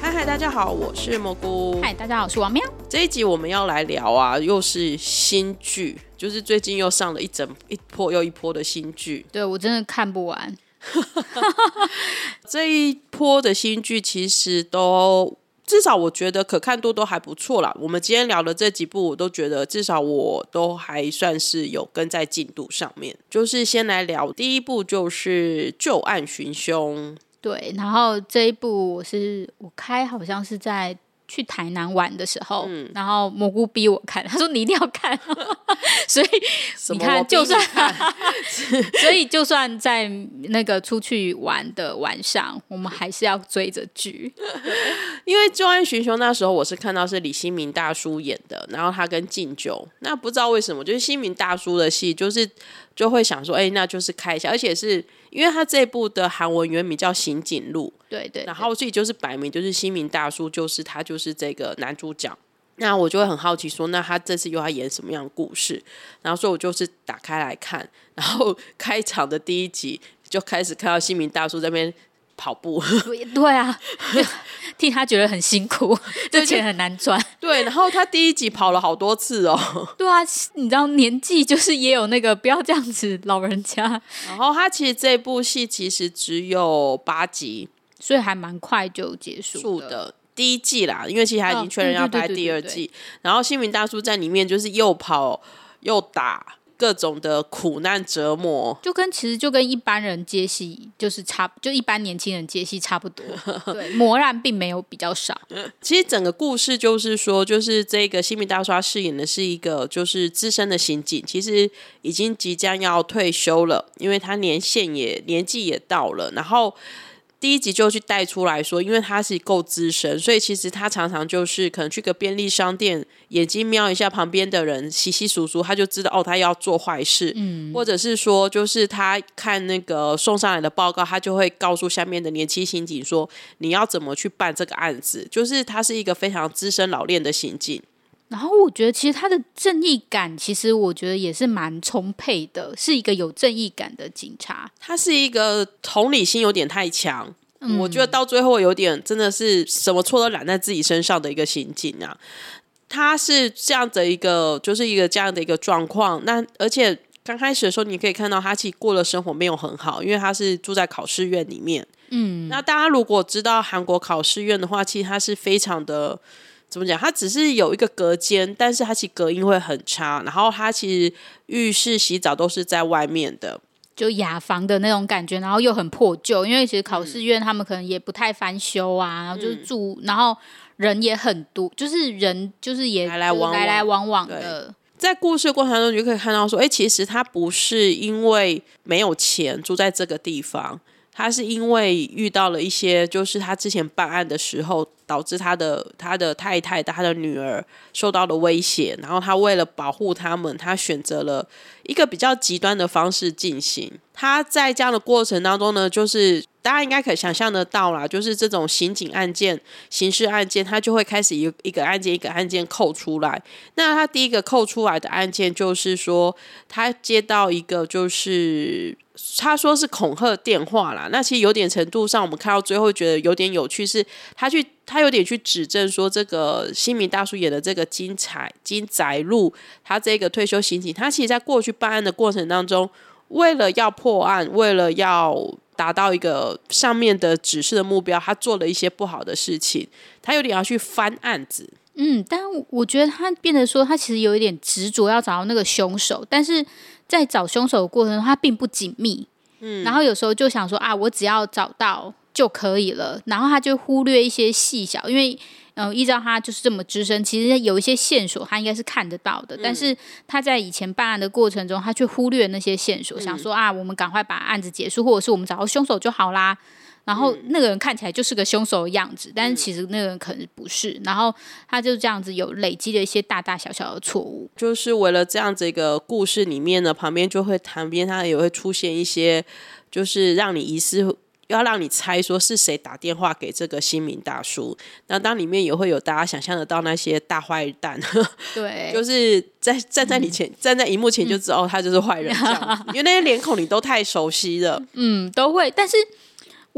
嗨嗨，大家好，我是蘑菇。嗨，大家好，我是王喵。这一集我们要来聊啊，又是新剧，就是最近又上了一整一波又一波的新剧。对我真的看不完，这一波的新剧其实都至少我觉得可看度都还不错啦。我们今天聊的这几部，我都觉得至少我都还算是有跟在进度上面。就是先来聊第一部，就是《旧案寻凶》。对，然后这一部我是我开好像是在去台南玩的时候，嗯。然后蘑菇逼我看，他说你一定要看，所以你看，就算 所以就算在那个出去玩的晚上，我们还是要追着剧。因为《旧案寻凶》那时候我是看到是李新民大叔演的，然后他跟敬酒，那不知道为什么，就是新民大叔的戏，就是就会想说，哎、那就是开一下，而且是因为他这部的韩文原名叫《刑警录》，对对然后所以就是摆明就是新民大叔，就是他就是这个男主角。那我就会很好奇说，那他这次又要演什么样的故事？然后所以我就是打开来看，然后 开场的第一集就开始看到新民大叔在那边跑步，对对啊，替他觉得很辛苦，这钱很难赚。对，然后他第一集跑了好多次哦，对啊，你知道年纪就是也有那个不要这样子，老人家，然后他其实这部戏其实只有八集所以还蛮快就结束的。第一季啦，因为其实他已经哦确认要拍第二季，然后新民大叔在里面就是又跑又打各种的苦难折磨，就跟其实就跟一般人接戏就是差，就一般年轻人接戏差不多。对，磨难并没有比较少。其实整个故事就是说，就是这个新民大叔他饰演的是一个就是资深的刑警，其实已经即将要退休了，因为他年限也年纪也到了，然后。第一集就去带出来说，因为他是够资深，所以其实他常常就是可能去个便利商店，眼睛瞄一下旁边的人，稀稀疏疏，他就知道哦，他要做坏事。嗯，或者是说，就是他看那个送上来的报告，他就会告诉下面的年轻刑警说，你要怎么去办这个案子。就是他是一个非常资深老练的刑警。然后我觉得其实他的正义感，其实我觉得也是蛮充沛的，是一个有正义感的警察。他是一个同理心有点太强，我觉得到最后有点真的是什么错都揽在自己身上的一个刑警啊。他是这样的一个，就是一个这样的一个状况。那而且刚开始的时候，你可以看到他其实过的生活没有很好，因为他是住在考试院里面。嗯，那大家如果知道韩国考试院的话，其实它是非常的。怎么讲？它只是有一个隔间，但是它其实隔音会很差。然后它其实浴室、洗澡都是在外面的。就雅房的那种感觉，然后又很破旧，因为其实考试院他们可能也不太翻修啊，然后就是住，然后人也很多，就是人就是也来来往往来来往往的。在故事过程中，你就可以看到说，哎，其实他不是因为没有钱住在这个地方，他是因为遇到了一些，就是他之前办案的时候，导致他的他的太太、他的女儿受到了威胁，然后他为了保护他们，他选择了一个比较极端的方式进行。他在这样的过程当中呢，就是大家应该可以想象得到啦，就是这种刑警案件、刑事案件，他就会开始一一个案件一个案件扣出来。那他第一个扣出来的案件就是说，他接到一个就是他说是恐吓电话啦。那其实有点程度上，我们看到最后觉得有点有趣，是他去他有点去指证说，这个新民大叔演的这个金彩金载路，他这个退休刑警，他其实在过去办案的过程当中。为了要破案，为了要达到一个上面的指示的目标，他做了一些不好的事情，他有点要去翻案子。嗯，但我觉得他变得说，他其实有一点执着要找到那个凶手，但是在找凶手的过程中，他并不紧密。嗯，然后有时候就想说啊，我只要找到就可以了，然后他就忽略一些细小，因为。嗯，依照他就是这么资深，其实有一些线索他应该是看得到的，但是他在以前办案的过程中，他却忽略那些线索，想说啊，我们赶快把案子结束，或者是我们找到凶手就好啦。然后那个人看起来就是个凶手的样子，但是其实那个人可能不是。然后他就这样子有累积了一些大大小小的错误。就是为了这样子一个故事里面呢，旁边就会旁边他也会出现一些，就是让你疑似要让你猜说是谁打电话给这个新民大叔。那当里面也会有大家想象得到那些大坏蛋，对，就是在站在你前，站在荧幕前就知道他就是坏人这样，因为那些脸孔你都太熟悉了。嗯，都会，但是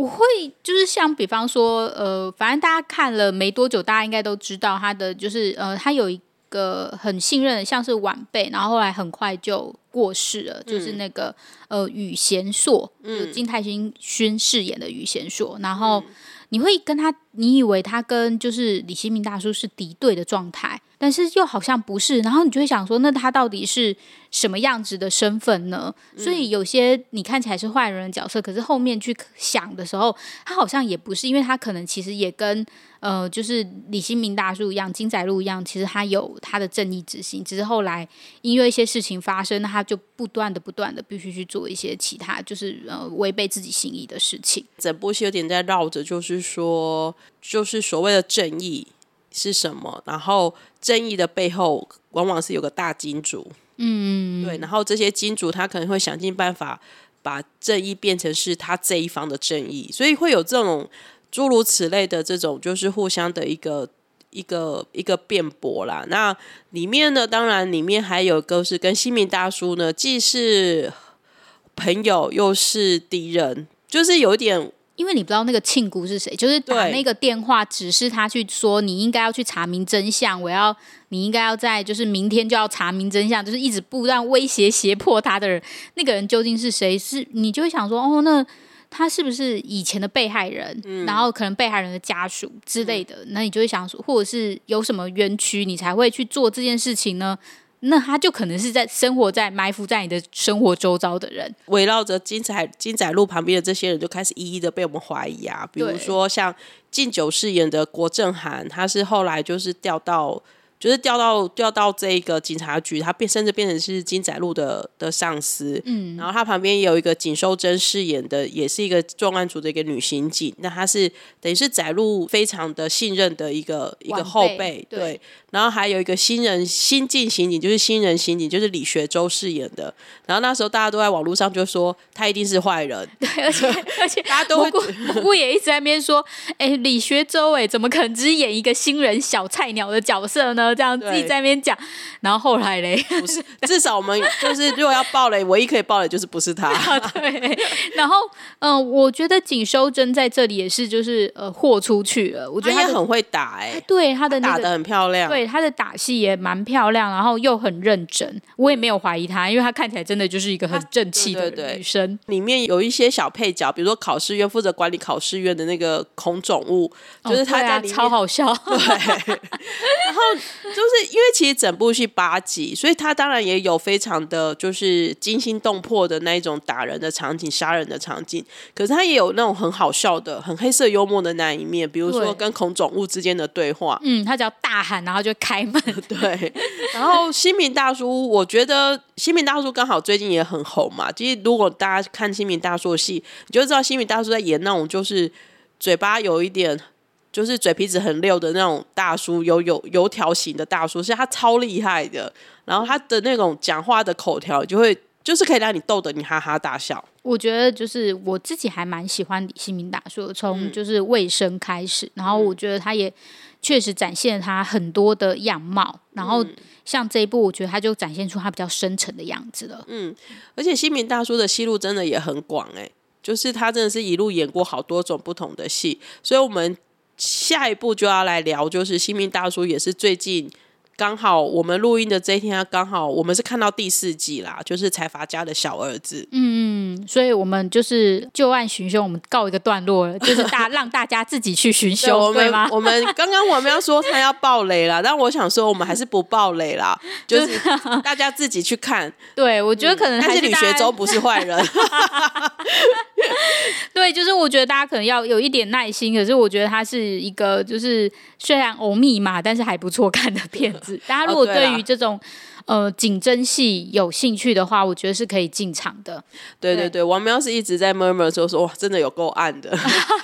我会就是像比方说，呃，反正大家看了没多久，大家应该都知道他的就是呃，他有一个很信任的，像是晚辈，然后后来很快就过世了，就是那个呃宇贤硕，就金泰勋勋饰演的宇贤硕，然后你会跟他，你以为他跟就是李新民大叔是敌对的状态。但是又好像不是，然后你就会想说，那他到底是什么样子的身份呢？所以有些你看起来是坏人的角色，可是后面去想的时候，他好像也不是，因为他可能其实也跟呃，就是李新民大叔一样，金仔路一样，其实他有他的正义之心，只是后来因为一些事情发生，他就不断的、不断的必须去做一些其他，就是呃违背自己心意的事情。整部戏有点在绕着，就是说，就是所谓的正义。是什么？然后正义的背后往往是有个大金主，嗯，对。然后这些金主他可能会想尽办法把正义变成是他这一方的正义，所以会有这种诸如此类的这种就是互相的一个一个一个辩驳啦。那里面呢，当然里面还有个是跟新民大叔呢，既是朋友又是敌人，就是有一点。因为你不知道那个庆姑是谁，就是打那个电话指示他去说你应该要去查明真相，我要你应该要在就是明天就要查明真相，就是一直不断威胁胁迫他的人，那个人究竟是谁？是你就会想说哦，那他是不是以前的被害人？然后可能被害人的家属之类的，那你就会想说，或者是有什么冤屈，你才会去做这件事情呢？那他就可能是在生活在埋伏在你的生活周遭的人，围绕着金彩金仔路旁边的这些人就开始一一的被我们怀疑啊，比如说像敬酒饰演的国政涵，他是后来就是调到。就是调到调到这个警察局，他变甚至变成是金仔路的的上司，嗯，然后他旁边也有一个景秀珍饰演的，也是一个重案组的一个女刑警，那她是等于是仔路非常的信任的一个一个后辈，对，然后还有一个新人新进刑警，就是新人刑警，就是李学周饰演的，然后那时候大家都在网络上就说他一定是坏人，对，而且 而且大家都会，蘑菇也一直在那边说，哎，李学周，哎，怎么可能只演一个新人小菜鸟的角色呢？这样自己在那边讲，然后后来嘞，不是，至少我们就是如果要爆雷，唯一可以爆的就是不是他。对，然后嗯，我觉得景修真在这里也是就是呃豁出去了，我觉得他很会打哎，对他的打的很漂亮，对他的打戏也蛮漂亮，然后又很认真，我也没有怀疑他，因为他看起来真的就是一个很正气的女生。里面有一些小配角，比如说考试院负责管理考试院的那个孔总务，就是他在里超好笑，对，然后就是。因为其实整部戏八集，所以他当然也有非常的就是惊心动魄的那一种打人的场景、杀人的场景。可是他也有那种很好笑的、很黑色幽默的那一面，比如说跟恐种物之间的对话。嗯，他只要大喊，然后就开门。对。然后新民大叔，我觉得新民大叔刚好最近也很红嘛。其实如果大家看新民大叔的戏，你就知道新民大叔在演那种就是嘴巴有一点。就是嘴皮子很溜的那种大叔，有有油条型的大叔，是他超厉害的。然后他的那种讲话的口条，就会就是可以让你逗得你哈哈大笑。我觉得就是我自己还蛮喜欢李新民大叔，从就是卫生开始，然后我觉得他也确实展现了他很多的样貌。然后像这一部，我觉得他就展现出他比较深沉的样子了。嗯，而且新民大叔的戏路真的也很广哎，就是他真的是一路演过好多种不同的戏，所以我们。下一步就要来聊，就是新民大叔也是最近刚好我们录音的这一天，刚好我们是看到第四季啦，就是财阀家的小儿子。嗯嗯，所以我们就是旧案寻凶，我们告一个段落了，就是大让大家自己去寻凶，对吗？我们刚刚我们要说他要爆雷了，但我想说我们还是不爆雷啦，就是 大家自己去看。对，我觉得可能但是李学周不是坏人。我觉得大家可能要有一点耐心，可是我觉得它是一个就是虽然欧密码，但是还不错看的片子。大家如果对于这种呃警侦系有兴趣的话，我觉得是可以进场的。对对对对，王喵是一直在 murmur 说说哇，真的有够暗的。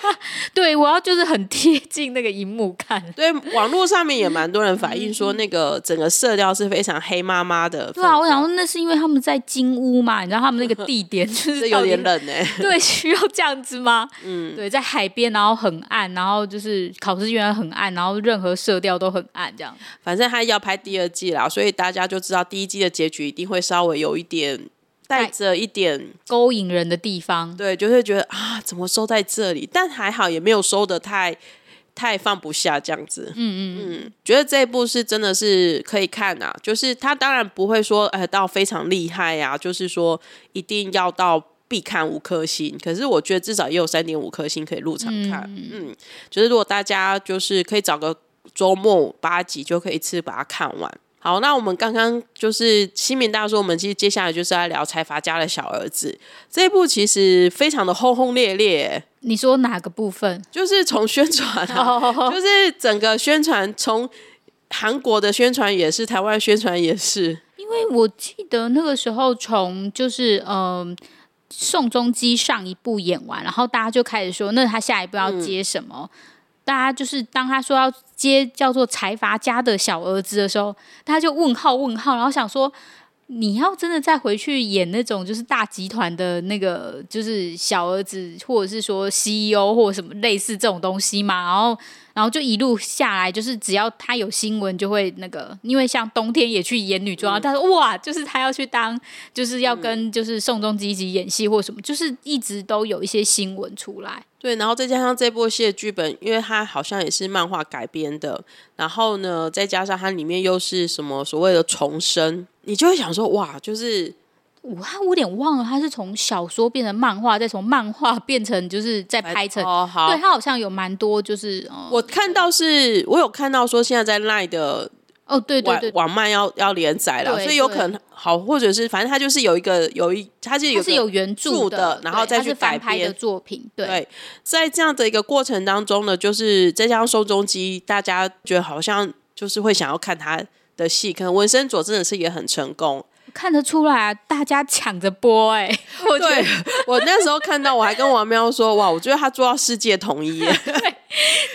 对我要就是很贴近那个荧幕看。对，网络上面也蛮多人反映说，那个整个色调是非常黑麻麻的。对啊，我想说那是因为他们在金屋嘛，你知道他们那个地点 就是有点冷哎。对，需要这样子吗？嗯，对，在海边，然后很暗，然后就是考试院很暗，然后任何色调都很暗，这样。反正他要拍第二季啦，所以大家就知道第一季的结局一定会稍微有一点带着一点勾引人的地方。对，就会觉得啊，怎么收在这里？但还好也没有收的太太放不下这样子。嗯嗯嗯，觉得这一部是真的是可以看啊，就是他当然不会说呃到非常厉害呀，就是说一定要到。必看五颗星，可是我觉得至少也有三点五颗星可以入场看。嗯，就是如果大家就是可以找个周末八集就可以一次把它看完。好，那我们刚刚就是新民大叔，我们其实接下来就是在聊财阀家的小儿子这一部，其实非常的轰轰烈烈。你说哪个部分？就是从宣传，就是整个宣传，从韩国的宣传也是，台湾宣传也是。因为我记得那个时候从就是嗯。宋仲基上一部演完，然后大家就开始说，那他下一步要接什么？大家就是当他说要接叫做财阀家的小儿子的时候，大家就问号问号，然后想说，你要真的再回去演那种就是大集团的那个就是小儿子，或者是说 CEO 或者什么类似这种东西嘛？然后。然后就一路下来，就是只要他有新闻，就会那个，因为像冬天也去演女装，他说哇，就是他要去当，就是要跟就是宋仲基一起演戏或什么，就是一直都有一些新闻出来。对，然后再加上这部戏的剧本，因为它好像也是漫画改编的，然后呢，再加上它里面又是什么所谓的重生，你就会想说哇，就是。我他我有点忘了，他是从小说变成漫画，再从漫画 变成就是再拍成。哦，好。对他好像有蛮多，就是我看到是，我有看到说现在在赖的哦，对对对，网漫要要连载了，所以有可能好，或者是反正他就是有一个有一，他是有是有原著的，然后再去改编的作品。对，在这样的一个过程当中呢，就是再加上宋仲基，大家觉得好像就是会想要看他的戏，可能文森佐真的是也很成功。看得出来啊，大家抢着播哎！对我那时候看到，我还跟王喵说：“哇，我觉得他做到世界统一。”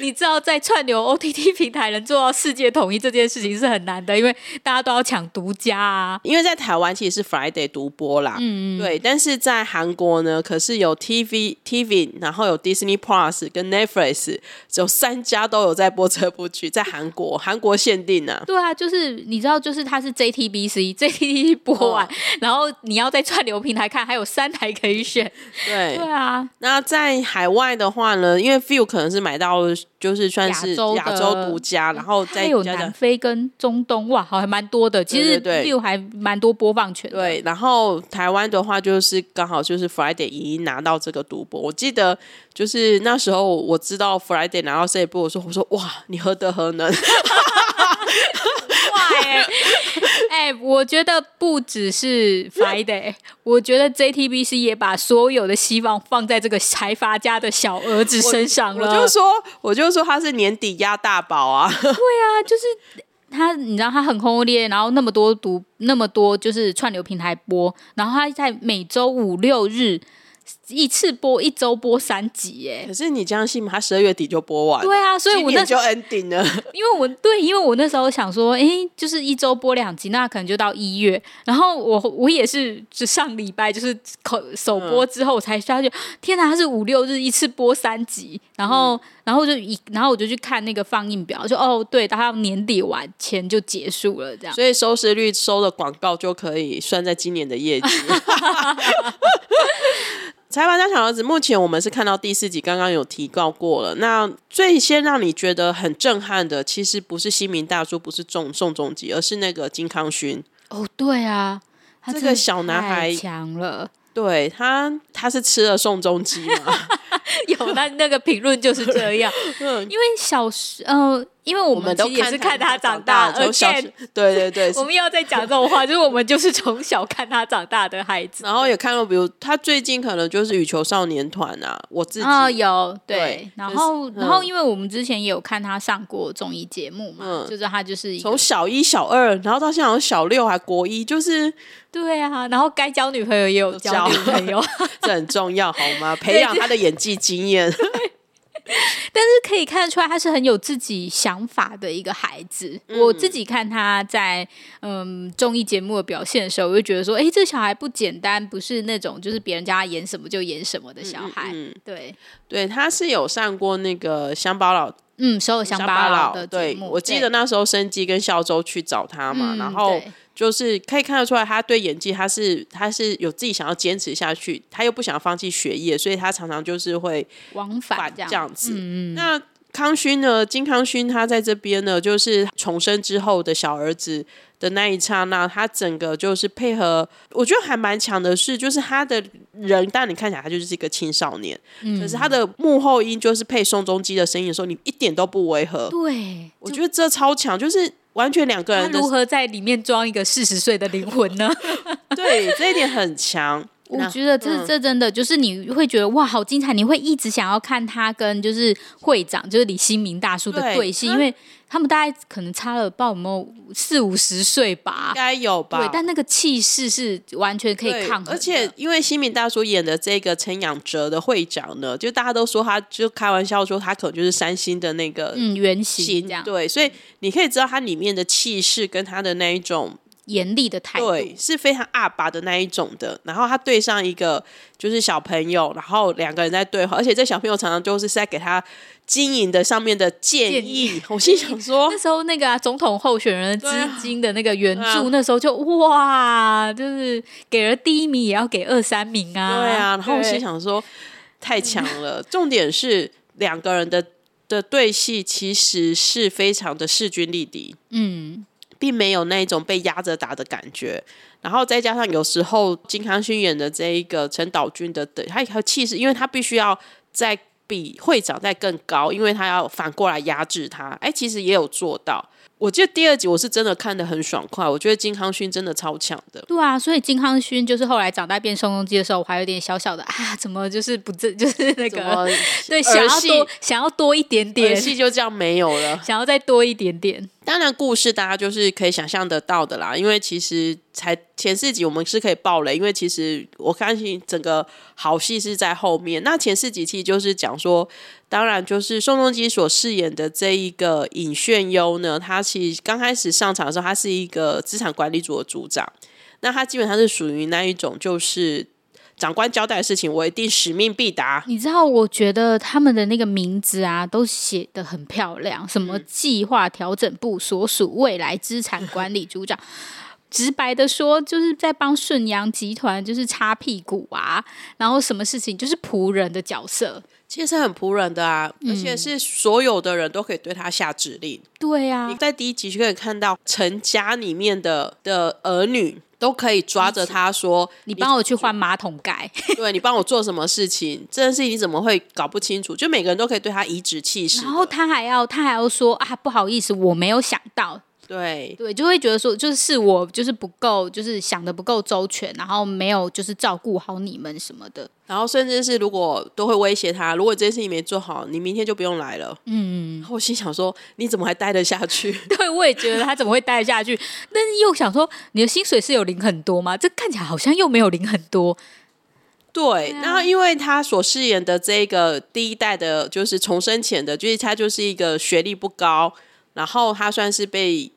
你知道，在串流 OTT 平台能做到世界统一这件事情是很难的，因为大家都要抢独家啊。因为在台湾其实是 Friday 独播啦，嗯嗯，对。但是在韩国呢，可是有 TV TV，然后有 Disney Plus 跟 Netflix，有三家都有在播这部剧，在韩国，韩国限定呢。对啊，就是你知道，就是它是 JTBC，JTB 播完，然后你要在串流平台看，还有三台可以选。对对啊，那在海外的话呢，因为 Feel 可能是买到。就是算是亚洲独家，然后再有南非跟中东，哇，好还蛮多的。其实 view 还蛮多播放权。对，然后台湾的话，就是刚好就是 Friday 已经拿到这个独播。我记得就是那时候我知道 Friday 拿到这一部，我说我说哇，你何德何能？哎哎，我觉得不只是 Friday，我觉得 JTBC 也把所有的希望放在这个财阀家的小儿子身上了。我就说，我就说他是年底压大宝啊！对啊，就是他，你知道他很轰烈，然后那么多读那么多就是串流平台播，然后他在每周五六日。一次播一周播三集，哎，可是你相信吗？他十二月底就播完，对啊，所以我那就 ending 了。因为我对，因为我那时候想说，哎，就是一周播两集，那可能就到一月。然后我我也是，就上礼拜就是口首播之后才发觉，天哪，他是五六日一次播三集，然后然后就一，然后我就去看那个放映表，就哦，对，他要年底完前就结束了，这样，所以收视率收的广告就可以算在今年的业绩。财阀家小儿子，目前我们是看到第四集，刚刚有提到过了。那最先让你觉得很震撼的，其实不是新民大叔，不是宋宋仲基，而是那个金康勋。哦，对啊，这个小男孩强了。对他，他是吃了宋仲基嘛？有那那个评论就是这样，因为小时呃，因为我们都也是看他长大，而且对对对，我们要再讲这种话，就是我们就是从小看他长大的孩子。然后也看到，比如他最近可能就是羽球少年团啊，我自己、啊、有对，对然就是后、嗯。然后因为我们之前也有看他上过综艺节目嘛，嗯。就是他就是从小一、小二，然后到现在好像小六还国一，就是对啊，然后该交女朋友也有交交女朋友，这很重要，好吗？培养他的演技经验。但是可以看得出来，他是很有自己想法的一个孩子。嗯我自己看他在嗯综艺节目的表现的时候，我就觉得说，哎，这小孩不简单，不是那种就是别人家演什么就演什么的小孩。嗯，对，对，他是有上过那个乡巴佬嗯，所有乡乡巴佬佬的节目，对我记得那时候生机跟孝周去找他嘛，嗯然后对就是可以看得出来，他对演技他是他是有自己想要坚持下去，他又不想放弃学业，所以他常常就是会往返这样。子。嗯嗯，那康勋呢？金康勋他在这边呢，就是重生之后的小儿子的那一刹那，他整个就是配合，我觉得还蛮强的是，就是他的人，但你看起来他就是一个青少年，嗯可是他的幕后音就是配宋仲基的声音的时候，你一点都不违和，对，我觉得这超强，就是完全两个人的如何在里面装一个四十岁的灵魂呢？对这一点很强。我那觉得这、嗯这真的就是你会觉得哇，好精彩！你会一直想要看他跟就是会长，就是李新民大叔的对对戏，他因为他们大概可能差了不知道有没有四五十岁吧应。该有吧？对，但那个气势是完全可以对抗衡，而且因为新民大叔演的这个陈养哲的会长呢，就大家都说他就开玩笑说他可能就是三星的那个嗯原型星，这样对，所以你可以知道他里面的气势跟他的那一种，严厉的态度，对，是非常阿爸的那一种的。然后他对上一个就是小朋友，然后两个人在对话，而且这小朋友常常就是在给他经营的上面的建建议。我心想说 那，时候那个啊、总统候选人资对啊金的那个援助，啊那时候就哇，就是给了第一名也要给二三名啊。对啊，然后我心想说，太强了。重点是两个人的的对戏其实是非常的势均力敌，嗯，并没有那种被压着打的感觉。然后再加上有时候金康勋演的这一个陈岛君的的，他有气势，因为他必须要在比会长在更高，因为他要反过来压制他。哎，其实也有做到。我记得第二集我是真的看的很爽快，我觉得金康勋真的超强的。对啊，所以金康勋就是后来长大变宋仲基的时候，我还有点小小的 啊，怎么就是不正，就是那个 对，想要多想要多一点儿点，戏就这样没有了。想要再多一点点。当然，故事大家就是可以想象得到的啦，因为其实才前四集我们是可以爆雷，因为其实我相信整个好戏是在后面。那前四集其实就是讲说，当然就是宋仲基所饰演的这一个尹炫优呢，他其实刚开始上场的时候，他是一个资产管理组的组长，那他基本上是属于那一种就是。长官交代的事情，我一定使命必达。你知道，我觉得他们的那个名字啊，都写的很漂亮，什么计划调整部所属未来资产管理组长。直白的说，就是在帮顺阳集团就是擦屁股啊，然后什么事情就是仆人的角色。其实很仆人的啊，而且是所有的人都可以对他下指令。对啊你，在第一集就可以看到陈家里面的的儿女都可以抓着他说：“你帮我去换马桶盖。对你帮我做什么事情？这件事情你怎么会搞不清楚？”就每个人都可以对他颐指气使。然后他还要他还要说啊，不好意思，我没有想到。对对，就会觉得说，就是是我就是不够，就是想的不够周全，然后没有就是照顾好你们什么的。然后甚至是如果都会威胁他，如果这件事情没做好，你明天就不用来了。嗯，我心想说，你怎么还待得下去？对，我也觉得他怎么会待得下去？但是又想说，你的薪水是有零很多吗？这看起来好像又没有零很多。对，啊然后因为他所饰演的这个第一代的，就是重生前的，就是他就是一个学历不高，然后他算是被，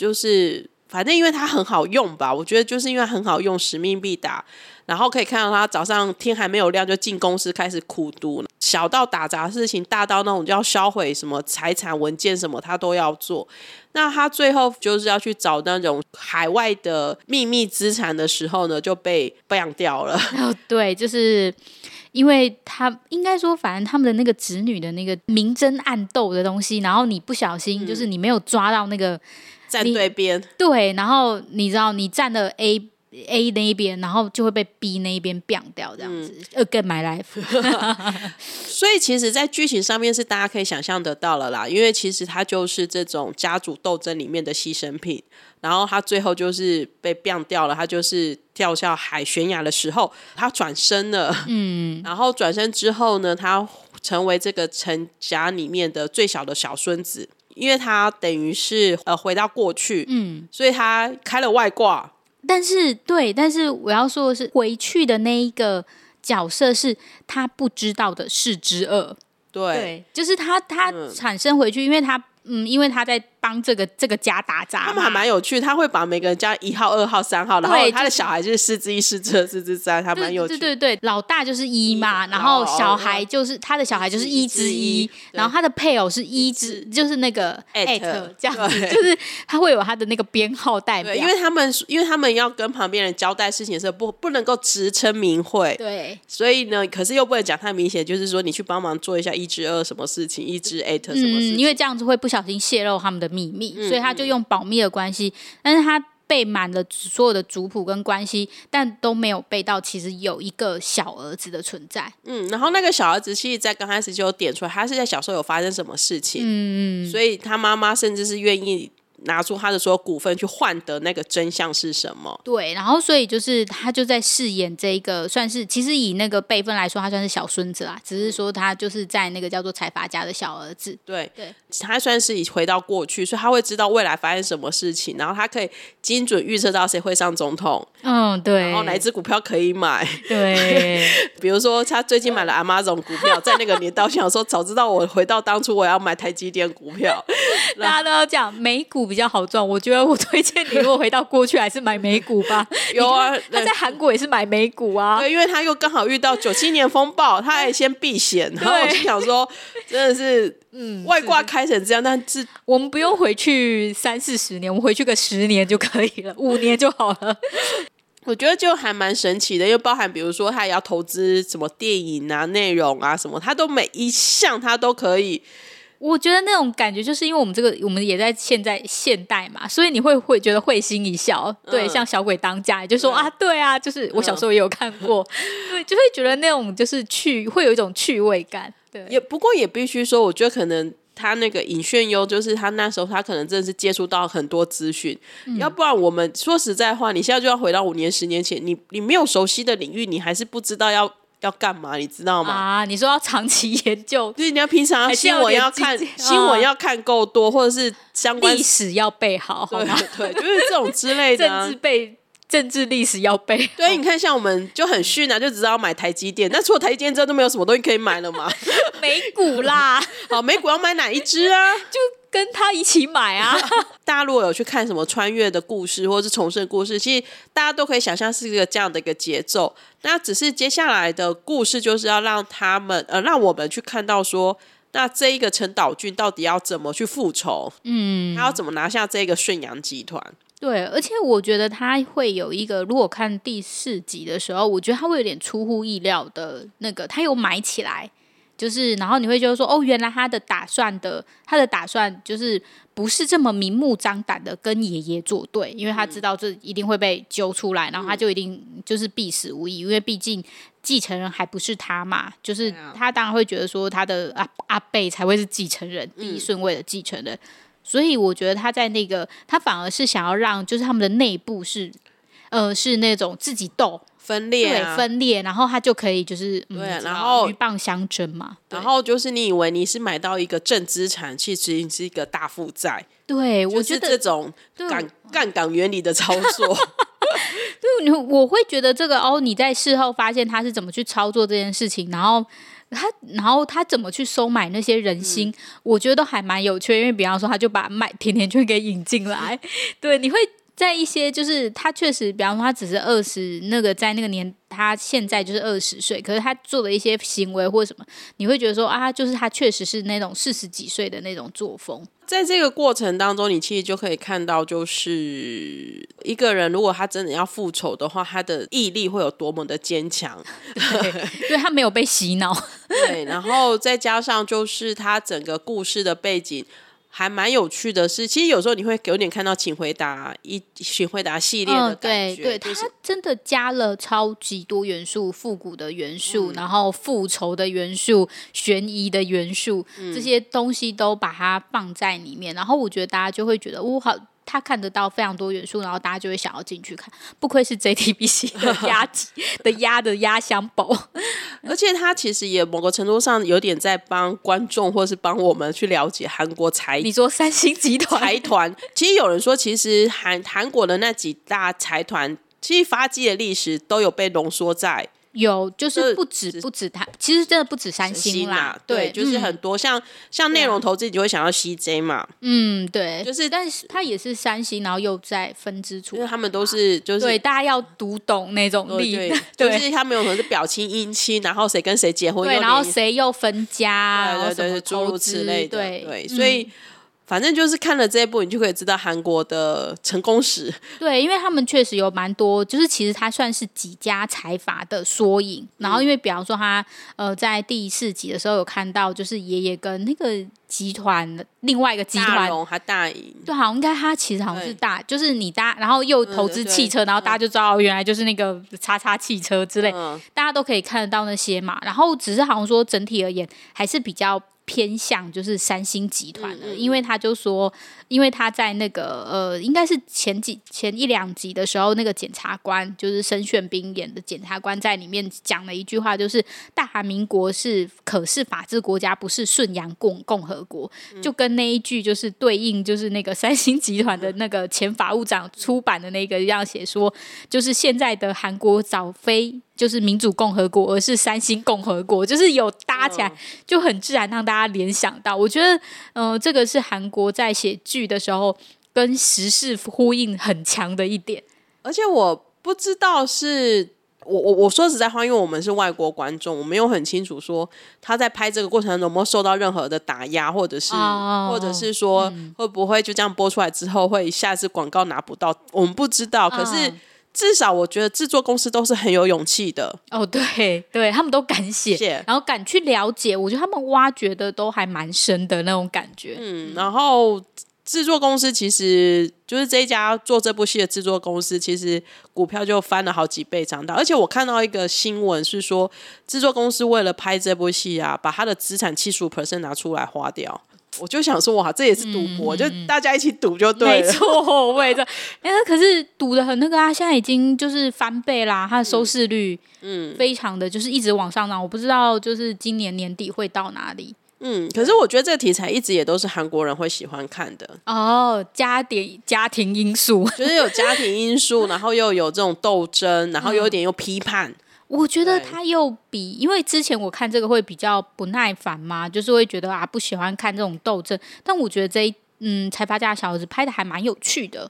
就是反正因为他很好用吧，我觉得就是因为很好用，使命必达。然后可以看到他早上天还没有亮就进公司开始苦读，小到打杂事情，大到那种就要销毁什么财产文件什么，他都要做。那他最后就是要去找那种海外的秘密资产的时候呢，就被 ban 掉了。哦，对，就是因为他应该说，反正他们的那个子女的那个明争暗斗的东西，然后你不小心，就是你没有抓到那个站你对边，对，然后你知道你站的 A A 那一边，然后就会被 B 那一边 b 掉，这样子。Again my life。所以其实，在剧情上面是大家可以想象得到了啦，因为其实他就是这种家族斗争里面的牺牲品。然后他最后就是被 b 掉了，他就是掉下海悬崖的时候，他转身了。嗯。然后转身之后呢，他成为这个陈家里面的最小的小孙子，因为他等于是呃回到过去，嗯，所以他开了外挂。但是对，但是我要说的是，回去的那一个角色是他不知道的事之二，对，就是他他产生回去，因为他嗯，因为他在。帮这个这个家打杂，他们还蛮有趣。他会把每个人家一号、二号、三号，然后他的小孩就是四之一、四之二、四之三，还蛮有趣。对对对，老大就是一嘛，然后小孩就是他的小孩就是一之一，然后他的配偶是一之，就是那个 at 这样子，就是他会有他的那个编号代表。因为他们因为他们要跟旁边人交代事情的时候，不不能够直称名讳，对，所以呢，可是又不能讲太明显，就是说你去帮忙做一下一之二什么事情，一之 at 什么事情，因为这样子会不小心泄露他们的秘密，所以他。就用保密的关系，但是他背满了所有的族谱跟关系，但都没有背到其实有一个小儿子的存在。嗯，然后那个小儿子其实，在刚开始就有点出来，他是在小时候有发生什么事情，嗯嗯，所以他妈妈甚至是愿意。拿出他的所有股份去换得那个真相是什么？对，然后所以就是他就在饰演这一个，算是其实以那个辈分来说，他算是小孙子啦。只是说他就是在那个叫做财阀家的小儿子。对对，他算是以回到过去，所以他会知道未来发生什么事情，然后他可以精准预测到谁会上总统。嗯，对。然后哪只股票可以买？对。比如说他最近买了 Amazon 股票，在那个年代想说，早知道我回到当初我要买台积电股票。大家都要讲美股。比较好赚，我觉得我推荐你，如果回到过去，还是买美股吧。有啊，他在韩国也是买美股啊。对，因为他又刚好遇到九七年风暴，他还先避险。然后我就想说，真的是，嗯，外挂开成这样，但是我们不用回去三四十年，我们回去个十年就可以了，五年就好了。我觉得就还蛮神奇的，又包含比如说他也要投资什么电影啊、内容啊什么，他都每一项他都可以。我觉得那种感觉，就是因为我们这个，我们也在现在现代嘛，所以你会会觉得会心一笑。对，像小鬼当家，就说啊，对啊，就是我小时候也有看过，对，就会觉得那种就是趣，会有一种趣味感。对，也不过也必须说，我觉得可能他那个尹炫优，就是他那时候他可能真的是接触到很多资讯，要不然我们说实在话，你现在就要回到五年、十年前，你你没有熟悉的领域，你还是不知道要。要干嘛？你知道吗？啊，你说要长期研究，就是你要平常新闻要看新闻要看够多，或者是相关历史要背好，对对，就是这种之类的 政治背政治历史要背。对，你看像我们就很逊啊，就只知道买台积电，那除了台积电之后都没有什么东西可以买了吗？美股啦，好，美股要买哪一支啊？就。跟他一起买啊！大家如果有去看什么穿越的故事，或者是重生故事，其实大家都可以想象是一个这样的一个节奏。那只是接下来的故事就是要让他们呃，让我们去看到说，那这一个陈岛俊到底要怎么去复仇？嗯，他要怎么拿下这个顺阳集团？对，而且我觉得他会有一个，如果看第四集的时候，我觉得他会有点出乎意料的那个，他有买起来。就是，然后你会觉得说，哦，原来他的打算的，他的打算就是不是这么明目张胆的跟爷爷作对，因为他知道这一定会被揪出来，然后他就一定就是必死无疑，因为毕竟继承人还不是他嘛，就是他当然会觉得说他的阿阿贝才会是继承人，第一顺位的继承人，所以我觉得他在那个他反而是想要让就是他们的内部是呃是那种自己斗。分裂，对，分裂，然后他就可以就是对，然后鹬蚌相争嘛。然后就是你以为你是买到一个正资产，其实你是一个大负债。对，我觉得这种杠杠杆原理的操作，对，你我会觉得这个哦，你在事后发现他是怎么去操作这件事情，然后他，然后他怎么去收买那些人心，我觉得都还蛮有趣。因为比方说，他就把卖甜甜圈给引进来，对，你会。在一些就是他确实，比方说他只是二十，那个在那个年，他现在就是二十岁，可是他做的一些行为或什么，你会觉得说啊，就是他确实是那种四十几岁的那种作风。在这个过程当中，你其实就可以看到，就是一个人如果他真的要复仇的话，他的毅力会有多么的坚强。对，他没有被洗脑。对，然后再加上就是他整个故事的背景。还蛮有趣的是，其实有时候你会有点看到《请回答》一《请回答》系列的感觉，对，对，它真的加了超级多元素，复古的元素，然后复仇的元素，悬疑的元素，这些东西都把它放在里面，然后我觉得大家就会觉得，哇，好。他看得到非常多元素，然后大家就会想要进去看。不愧是 JTBC 的压的压的压箱宝，而且他其实也某个程度上有点在帮观众，或是帮我们去了解韩国财。你说三星集团财团，其实有人说，其实韩韩国的那几大财团，其实发迹的历史都有被浓缩在。有，就是不止不止它，其实真的不止三星啦，对，就是很多像像内容投资，你就会想到 CJ 嘛，嗯，对，就是，但是它也是三星，然后又在分支出，因为他们都是就是对大家要读懂那种力，对，就是他们有可能是表亲姻亲，然后谁跟谁结婚，对，然后谁又分家，对对对，诸如此类的，对对，所以。反正就是看了这一部，你就可以知道韩国的成功史。对，因为他们确实有蛮多，就是其实它算是几家财阀的缩影。然后，因为比方说他呃，在第四集的时候有看到，就是爷爷跟那个集团另外一个集团，还大赢，对，好像应该他其实好像是大，就是你搭，然后又投资汽车，然后大家就知道原来就是那个叉叉汽车之类，大家都可以看得到那些嘛。然后只是好像说整体而言还是比较。偏向就是三星集团的，因为他就说，因为他在那个呃，应该是前几前一两集的时候，那个检察官就是申炫斌演的检察官在里面讲了一句话，就是大韩民国是可是法治国家，不是顺阳共共和国，就跟那一句就是对应，就是那个三星集团的那个前法务长出版的那个一样写说，就是现在的韩国早非。就是民主共和国，而是三星共和国，就是有搭起来就很自然让大家联想到。我觉得，嗯，这个是韩国在写剧的时候跟时事呼应很强的一点。而且我不知道是我我我说实在话，因为我们是外国观众，我没有很清楚说他在拍这个过程中有没有受到任何的打压，或者是或者是说会不会就这样播出来之后会下次广告拿不到，我们不知道。可是。至少我觉得制作公司都是很有勇气的哦，对对，他们都敢写，然后敢去了解，我觉得他们挖掘的都还蛮深的那种感觉。嗯，然后制作公司其实就是这一家做这部戏的制作公司，其实股票就翻了好几倍涨到，而且我看到一个新闻是说，制作公司为了拍这部戏啊，把他的资产七十五 percent 拿出来花掉。我就想说，哇，这也是赌博，就大家一起赌就对了。没错，我也这。哎，可是赌的很那个啊，现在已经就是翻倍啦，它的收视率，嗯，非常的就是一直往上涨。我不知道，就是今年年底会到哪里。嗯，可是我觉得这个题材一直也都是韩国人会喜欢看的。哦，家庭家庭因素，就是有家庭因素，然后又有这种斗争，然后有点又批判。我觉得他又比，因为之前我看这个会比较不耐烦嘛，就是会觉得啊不喜欢看这种斗争。但我觉得这嗯财阀家的小儿子拍的还蛮有趣的，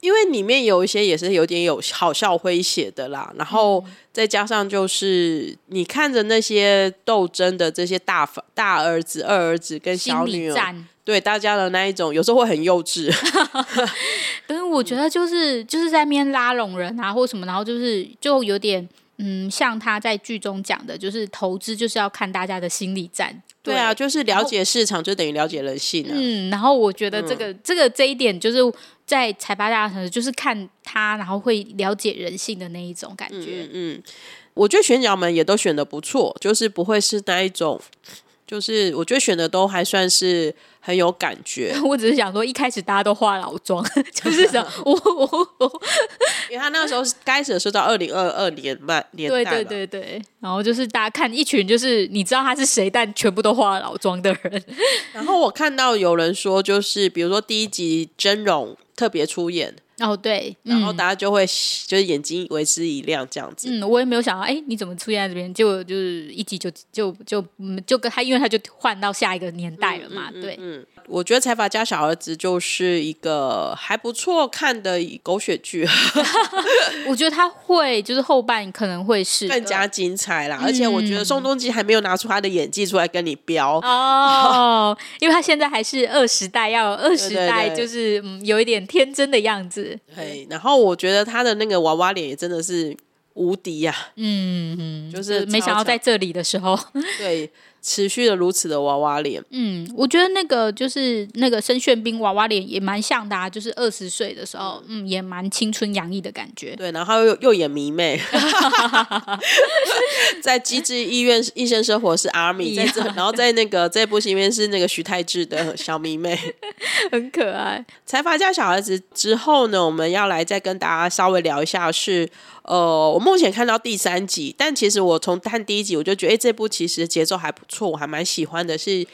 因为里面有一些也是有点有好笑诙谐的啦，然后再加上就是你看着那些斗争的这些大大儿子、二儿子跟小女儿，对大家的那一种，有时候会很幼稚。但是我觉得就是就是在面拉拢人啊，或什么，然后就是就有点。嗯，像他在剧中讲的，就是投资就是要看大家的心理战。对啊，就是了解市场就等于了解人性。嗯，然后我觉得这个这个这一点，就是在财阀大城，就是看他，然后会了解人性的那一种感觉。嗯，我觉得选角们也都选的不错，就是不会是那一种。就是我觉得选的都还算是很有感觉。我只是想说，一开始大家都化老妆，就是想我我我，因为他那个时候开始是到二零二二年半年代对对对对，然后就是大家看一群，就是你知道他是谁，但全部都化了老妆的人。然后我看到有人说，就是比如说第一集真容特别出演。哦，对，然后大家就会就是眼睛为之一亮这样子。嗯，我也没有想到，哎，你怎么出现在这边？就就是一集就就就就跟他，因为他就换到下一个年代了嘛。对，嗯，我觉得财阀家小儿子就是一个还不错看的狗血剧。我觉得他会就是后半可能会是更加精彩啦，而且我觉得宋仲基还没有拿出他的演技出来跟你飙哦，因为他现在还是二十代，要有二十代就是嗯有一点天真的样子。对，然后我觉得他的那个娃娃脸也真的是无敌呀，嗯，就是没想到在这里的时候，对，持续的如此的娃娃脸。嗯，我觉得那个就是那个申炫斌娃娃脸也蛮像的，啊，就是二十岁的时候，嗯，也蛮青春洋溢的感觉。对，然后又又演迷妹，在《机智医院医生生活》是阿米，在这，然后在那个这部戏里面是那个徐太志的小迷妹，很可爱。财阀家小孩子之后呢，我们要来再跟大家稍微聊一下是。呃，我目前看到第三集，但其实我从看第一集，我就觉得，哎，这部其实节奏还不错，我还蛮喜欢的。是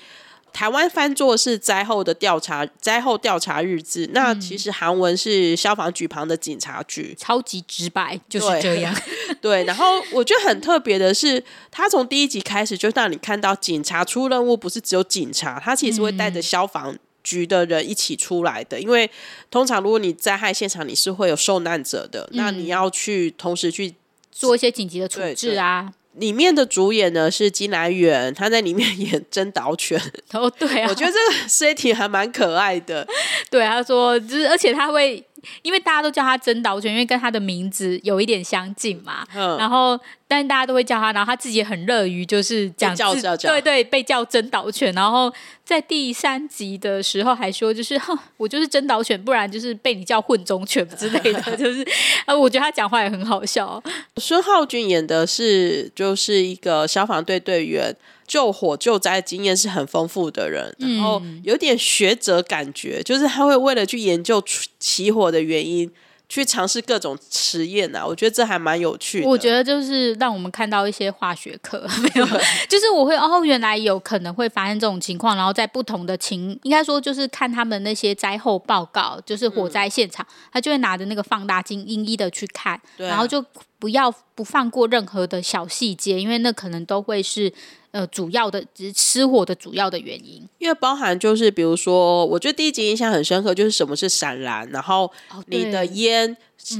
台湾翻作是灾后的调查，灾后调查日志。那其实韩文是消防局旁的警察局，超级直白，就是这样。对，然后我觉得很特别的是，他从第一集开始就让你看到警察出任务，不是只有警察，他其实会带着消防。局的人一起出来的，因为通常如果你灾害现场你是会有受难者的，那你要去同时去做一些紧急的处置啊。里面的主演呢是金来远，他在里面演真导犬。哦，对啊，我觉得这个 City 还蛮可爱的。对，他说就是，而且他会。因为大家都叫他真导犬，因为跟他的名字有一点相近嘛。嗯。然后，但大家都会叫他，然后他自己也很乐于就是讲叫叫叫，对对，被叫真导犬。然后在第三集的时候还说，就是哼，我就是真导犬，不然就是被你叫混种犬之类的。就是啊，我觉得他讲话也很好笑。孙浩俊演的是就是一个消防队队员。救火救灾经验是很丰富的人，然后有点学者感觉，就是他会为了去研究起火的原因，去尝试各种实验啊。我觉得这还蛮有趣的。我觉得就是让我们看到一些化学课，没有，就是我会哦，原来有可能会发生这种情况，然后在不同的情，应该说就是看他们那些灾后报告，就是火灾现场，他就会拿着那个放大镜一一的去看，然后就不要不放过任何的小细节，因为那可能都会是。呃，主要的失火的主要的原因，因为包含就是比如说，我觉得第一集印象很深刻，就是什么是闪燃，然后你的烟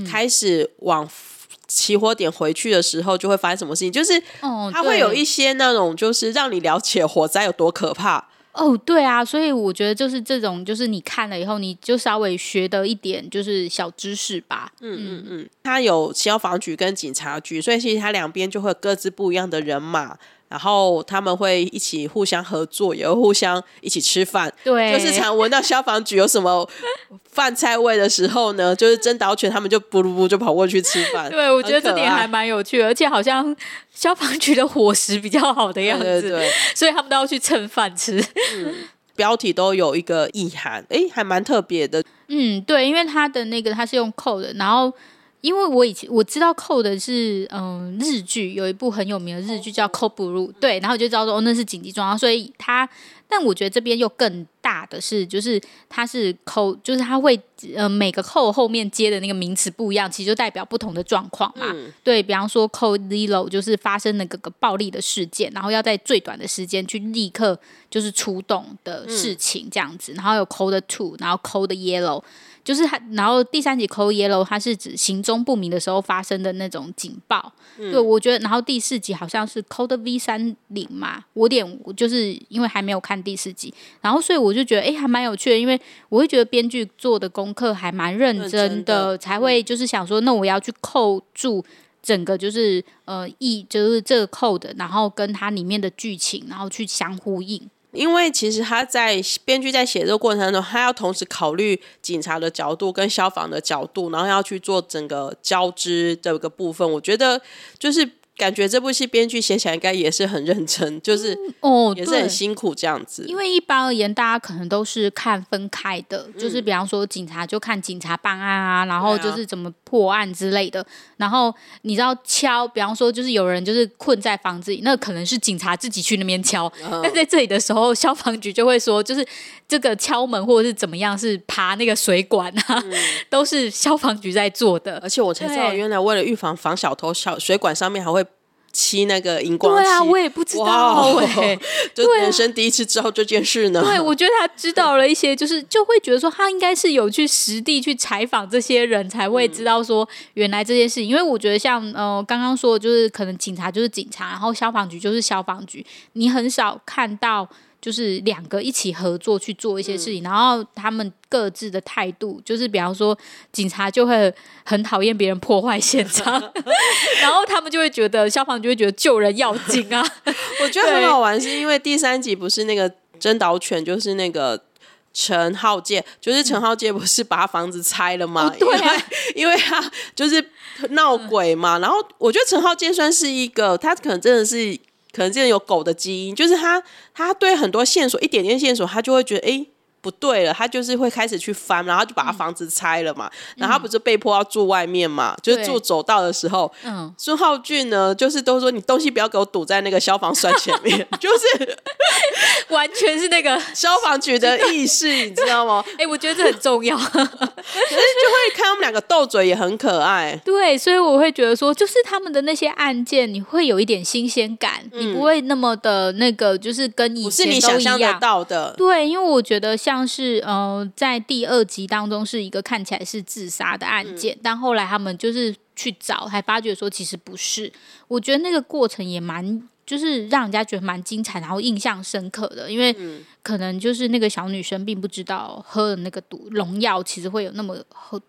开始往起火点回去的时候，就会发生什么事情，就是它会有一些那种，就是让你了解火灾有多可怕。哦，对啊，所以我觉得就是这种，就是你看了以后，你就稍微学得一点，就是小知识吧。嗯嗯嗯，他有消防局跟警察局，所以其实他两边就会各自不一样的人马。然后他们会一起互相合作，也会互相一起吃饭。对，就是常闻到消防局有什么 饭菜味的时候呢，就是真导犬他们就不噜不就跑过去吃饭。对，我觉得这点还蛮有趣，而且好像消防局的伙食比较好的样子，所以他们都要去蹭饭吃。标题都有一个意涵，哎，还蛮特别的。嗯，对，因为它的那个它是用扣的，然后。因为我以前我知道扣的是嗯日剧，有一部很有名的日剧叫《Code Blue》，对，然后就知道说哦那是紧急状况，所以它，但我觉得这边又更大的是，就是它是扣，就是它会呃每个扣后面接的那个名词不一样，其实就代表不同的状况嘛。对比方说扣 zero 就是发生了个个暴力的事件，然后要在最短的时间去立刻就是出动的事情这样子，然后有 code two，然后 code yellow。就是它，然后第三集 Code Yellow，它是指行踪不明的时候发生的那种警报。对，我觉得，然后第四集好像是 Code V 三零嘛，我点就是因为还没有看第四集，然后所以我就觉得，哎，还蛮有趣的，因为我会觉得编剧做的功课还蛮认真的，才会就是想说，那我要去扣住整个就是呃意，就是这个 code，然后跟它里面的剧情，然后去相呼应。因为其实他在编剧在写这个过程当中，他要同时考虑警察的角度跟消防的角度，然后要去做整个交织这个部分。我觉得就是。感觉这部戏编剧写起来应该也是很认真，就是哦，也是很辛苦这样子。因为一般而言，大家可能都是看分开的，就是比方说警察就看警察办案啊，然后就是怎么破案之类的。然后你知道敲，比方说就是有人就是困在房子里，那可能是警察自己去那边敲。但在这里的时候，消防局就会说，就是这个敲门或者是怎么样，是爬那个水管啊，都是消防局在做的。而且我才知道，原来为了预防防小偷，小水管上面还会。漆那个荧光对啊，我也不知道哎，就人生第一次知道这件事呢。对，我觉得他知道了一些，就是就会觉得说他应该是有去实地去采访这些人才会知道说原来这件事。因为我觉得像呃刚刚说，就是可能警察就是警察，然后消防局就是消防局，你很少看到就是两个一起合作去做一些事嗯情，然后他们各自的态度，就是比方说警察就会很讨厌别人破坏现场，然后他们就会觉得消防就会觉得救人要紧啊，我觉得很好玩，是因为第三集不是那个真导犬，就是那个。陈浩介就是陈浩介，不是把房子拆了吗？对啊因为因为他就是闹鬼嘛。然后我觉得陈浩介算是一个，他可能真的是可能真的有狗的基因，就是他他对很多线索一点点线索，他就会觉得哎。诶不对了，他就是会开始去翻，然后就把他房子拆了嘛。然后他不是被迫要住外面嘛，就是住走道的时候，嗯，孙浩俊呢，就是都说你东西不要给我堵在那个消防栓前面，就是 完全是那个，消防局的意识，你知道吗？哎、我觉得这很重要。可是就会看他们两个斗嘴也很可爱。对，所以我会觉得说，就是他们的那些案件，你会有一点新鲜感，你不会那么的那个，就是跟以前都一你想象得样。到的，对，因为我觉得像是呃，在第二集当中是一个看起来是自杀的案件，嗯但后来他们就是去找，还发觉说其实不是。我觉得那个过程也蛮，就是让人家觉得蛮精彩，然后印象深刻的，因为嗯。可能就是那个小女生并不知道喝了那个毒农药其实会有那么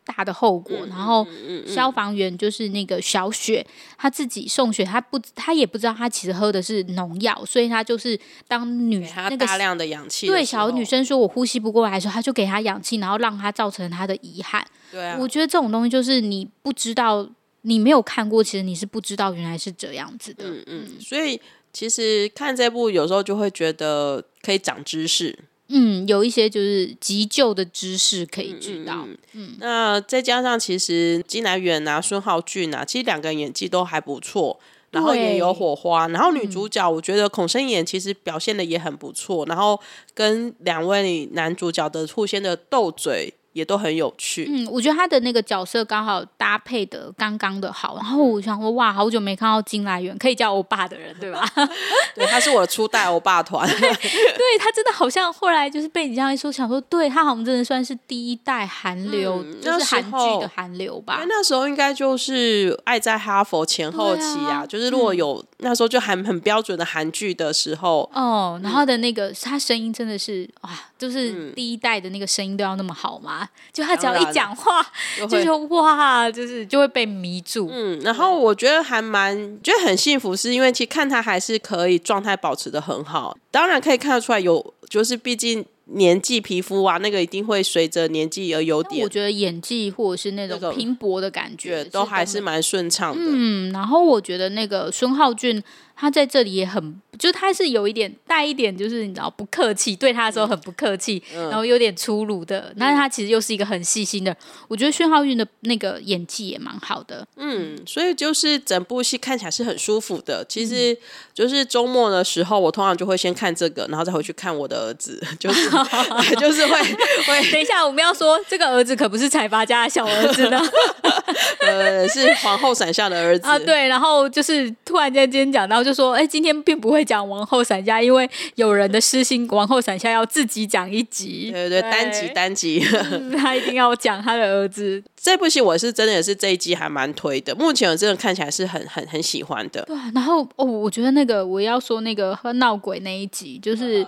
大的后果，嗯然后消防员就是那个小雪，她自己送血，她不她也不知道她其实喝的是农药，所以她就是当女给他那个大量的氧气的对小女，生说我呼吸不过来的时候，她就给她氧气，然后让她造成她的遗憾。对啊，我觉得这种东西就是你不知道，你没有看过，其实你是不知道原来是这样子的。嗯嗯，所以其实看这部有时候就会觉得可以长知识。嗯，有一些就是急救的知识可以知道。嗯那再加上其实金来源啊、孙浩俊啊，其实两个人演技都还不错。然后也有火花，然后女主角我觉得孔生妍其实表现的也很不错，然后跟两位男主角的互相的斗嘴也都很有趣。嗯，我觉得他的那个角色刚好搭配的刚刚的好，然后我想说，哇，好久没看到金来源，可以叫欧巴的人，对吧？对，他是我的初代欧巴团。对他真的好像后来就是被你这样一说，想说，对他好像真的算是第一代韩流，嗯就是韩剧的韩流吧因为。那时候应该就是《爱在哈佛》前后期啊，啊就是如果有、那时候就还很标准的韩剧的时候，哦，然后的那个他声音真的是哇，就是嗯第一代的那个声音都要那么好吗？就他只要一讲话，就会就说哇，就是就会被迷住。嗯，然后我觉得还蛮觉得很幸福，是因为其实看他还是可以状态保持的很好，当然可以看得出来有，就是毕竟年纪、皮肤啊，那个一定会随着年纪而有点我，觉得演技或者是那那个种拼搏的感觉觉都还是是蛮顺畅的。嗯，然后我觉得那个孙浩俊他在这里也很，就他是有一点带一点，就是你知道不客气，对他的时候很不客气，然后有点粗鲁的，但是他其实又是一个很细心的。我觉得宣浩运的那个演技也蛮好的。嗯，所以就是整部戏看起来是很舒服的。其嗯实就是周末的时候，我通常就会先看这个，然后再回去看我的儿子，就是 就是会 会等一下，我们要说这个儿子可不是财阀家的小儿子呢 呃是皇后伞下的儿子啊，对，然后就是突然间今天讲到，就说哎，今天并不会讲王后伞下，因为有人的私心，王后伞下要自己讲一集，对对对，单集单集。嗯 他一定要讲他的儿子。这部戏我是真的也是这一集还蛮推的，目前我真的看起来是很很很喜欢的。对啊，然后哦，我觉得那个我要说那个喝闹鬼那一集，就是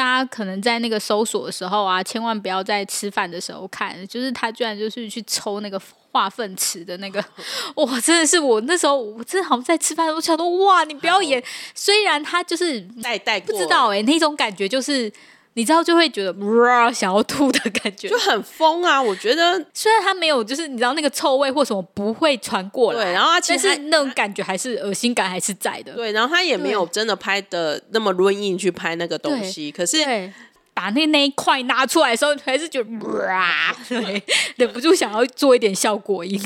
大家可能在那个搜索的时候啊，千万不要在吃饭的时候看，就是他居然就是去抽那个化粪池的那个，哇，真的是我那时候我真的好像在吃饭的时候想说，哇，你不要演，虽然他就是带带不知道哎、那种感觉就是。你知道就会觉得哇想要吐的感觉就，很疯啊！我觉得虽然他没有就是你知道那个臭味或什么不会传过来，对，然后他其实他但是那种感觉还是恶心感还是在的。对，然后他也没有真的拍的那么润硬去拍那个东西，可是对，把那那一块拿出来的时候，还是觉得哇，对，忍不住想要做一点效果音。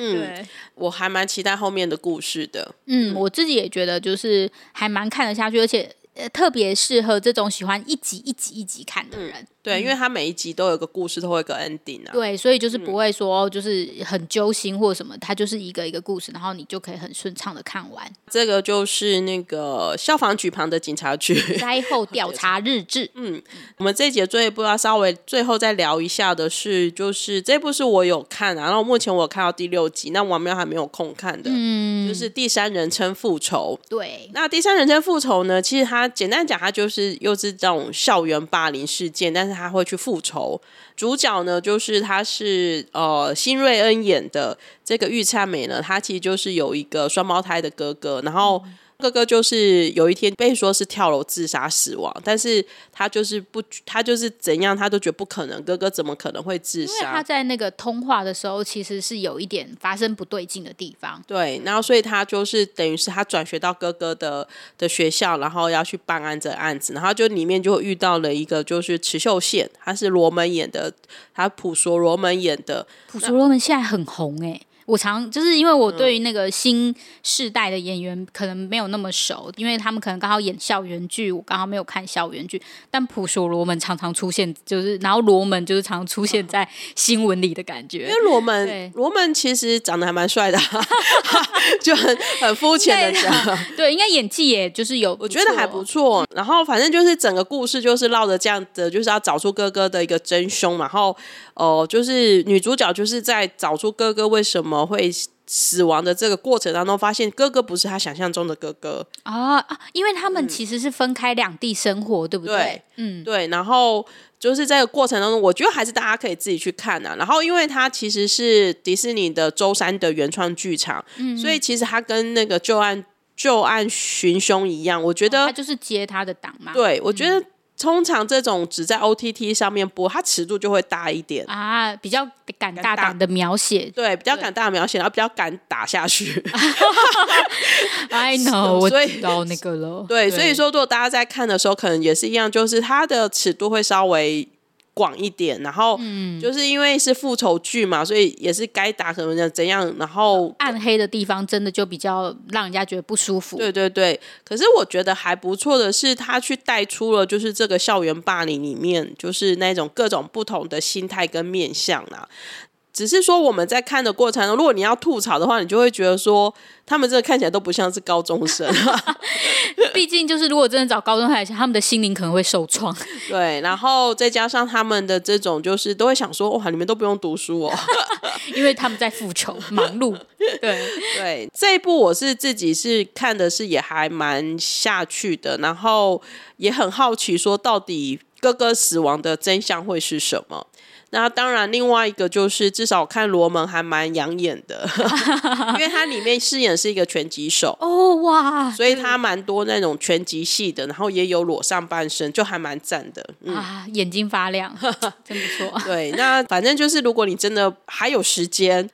嗯，对，我还蛮期待后面的故事的。嗯，我自己也觉得就是还蛮看得下去，而且。呃，特别适合这种喜欢一集一集一集看的人。对，因为它每一集都有个故事，都会有个 ending 啊。对，所以就是不会说就是很揪心或什么，它就是一个一个故事，然后你就可以很顺畅的看完。这个就是那个消防局旁的警察局灾后调查日志。嗯，我们这一节最后一部要稍微最后再聊一下的是，就是这部是我有看，啊然后目前我有看到第六集，那王喵还没有空看的，嗯，就是第三人称复仇。对，那第三人称复仇呢，其实它简单讲，它就是又是这种校园霸凌事件，但是他会去复仇。主角呢，就是他是呃辛瑞恩演的这个玉灿美呢，他其实就是有一个双胞胎的哥哥，然后。哥哥就是有一天被说是跳楼自杀死亡，但是他就是不，他就是怎样，他都觉得不可能。哥哥怎么可能会自杀？他在那个通话的时候，其实是有一点发生不对劲的地方。对，然后所以他就是等于是他转学到哥哥的的学校，然后要去办案这案子，然后就里面就遇到了一个就是池秀宪，他是罗门演的，他普索罗门演的，普索罗门现在很红哎。我常就是因为我对于那个新世代的演员可能没有那么熟，因为他们可能刚好演校园剧，我刚好没有看校园剧。但普索罗门常常出现，就是然后罗门就是常出现在新闻里的感觉。因为罗门，罗门其实长得还蛮帅的，就很很肤浅的讲，对，应该演技也就是有，我觉得还不错。然后反正就是整个故事就是绕着这样的，就是要找出哥哥的一个真凶，然后哦，就是女主角就是在找出哥哥为什么。怎么会死亡的这个过程当中，发现哥哥不是他想象中的哥哥啊啊！因为他们其实是分开两地生活，对不对？嗯，对。然后就是这个过程当中，我觉得还是大家可以自己去看啊。然后，因为它其实是迪士尼的周三的原创剧场，嗯所以其实它跟那个旧案旧案寻凶一样，我觉得他就是接他的档嘛。对，我觉得。通常这种只在 OTT 上面播，它尺度就会大一点啊，比较敢大胆的描写，对，比较敢大胆描写，然后比较敢打下去。I know，我知道那个了。对，所以说，如果大家在看的时候，可能也是一样，就是它的尺度会稍微。广一点，然后就是因为是复仇剧嘛，所以也是该打什么怎样，然后暗黑的地方真的就比较让人家觉得不舒服。对对对，可是我觉得还不错的是，他去带出了就是这个校园霸凌里面，就是那种各种不同的心态跟面相啊。只是说我们在看的过程中，如果你要吐槽的话，你就会觉得说他们这个看起来都不像是高中生。毕竟就是如果真的找高中生来讲，他们的心灵可能会受创。对，然后再加上他们的这种，就是都会想说哇，你们都不用读书哦，因为他们在复仇忙碌。对对，这一部我是自己是看的是也还蛮下去的，然后也很好奇说到底哥哥死亡的真相会是什么。那当然，另外一个就是至少看罗门还蛮养眼的，因为他里面饰演是一个拳击手哦哇，所以他蛮多那种拳击戏的，然后也有裸上半身，就还蛮赞的啊，眼睛发亮，真不错。对，那反正就是如果你真的还有时间，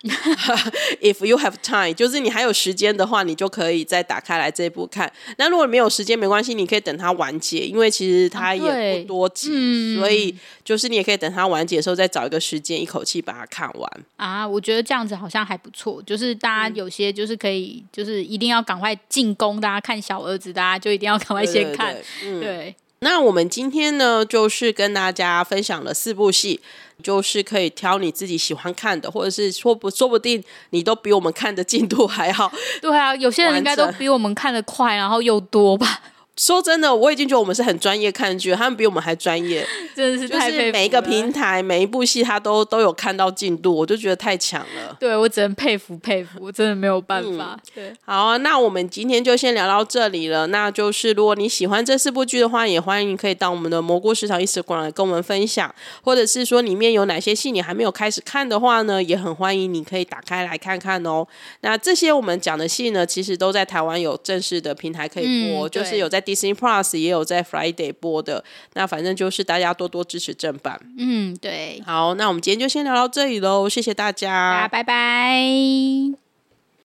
if you have time，就是你还有时间的话，你就可以再打开来这一部看。那如果没有时间没关系，你可以等它完结，因为其实它也不多集，所以就是你也可以等它完结的时候再。找一个时间，一口气把它看完啊！我觉得这样子好像还不错。就是大家有些就是可以，就是一定要赶快进攻。大家看小儿子，大家就一定要赶快先看。对。那我们今天呢，就是跟大家分享了四部戏，就是可以挑你自己喜欢看的，或者是说不说不定你都比我们看的进度还好。对啊，有些人应该都比我们看的快，然后又多吧。说真的，我已经觉得我们是很专业看剧，他们比我们还专业，真的是太就是每一个平台每一部戏，他都都有看到进度，我就觉得太强了。对我只能佩服佩服，我真的没有办法。对，好啊，那我们今天就先聊到这里了。那就是如果你喜欢这四部剧的话，也欢迎可以到我们的蘑菇市场 Instagram 来跟我们分享，或者是说里面有哪些戏你还没有开始看的话呢，也很欢迎你可以打开来看看哦。那这些我们讲的戏呢，其实都在台湾有正式的平台可以播，就是有在。Disney Plus 也有在 Friday 播的，那反正就是大家多多支持正版。嗯，对。好，那我们今天就先聊到这里喽，谢谢大家，拜拜。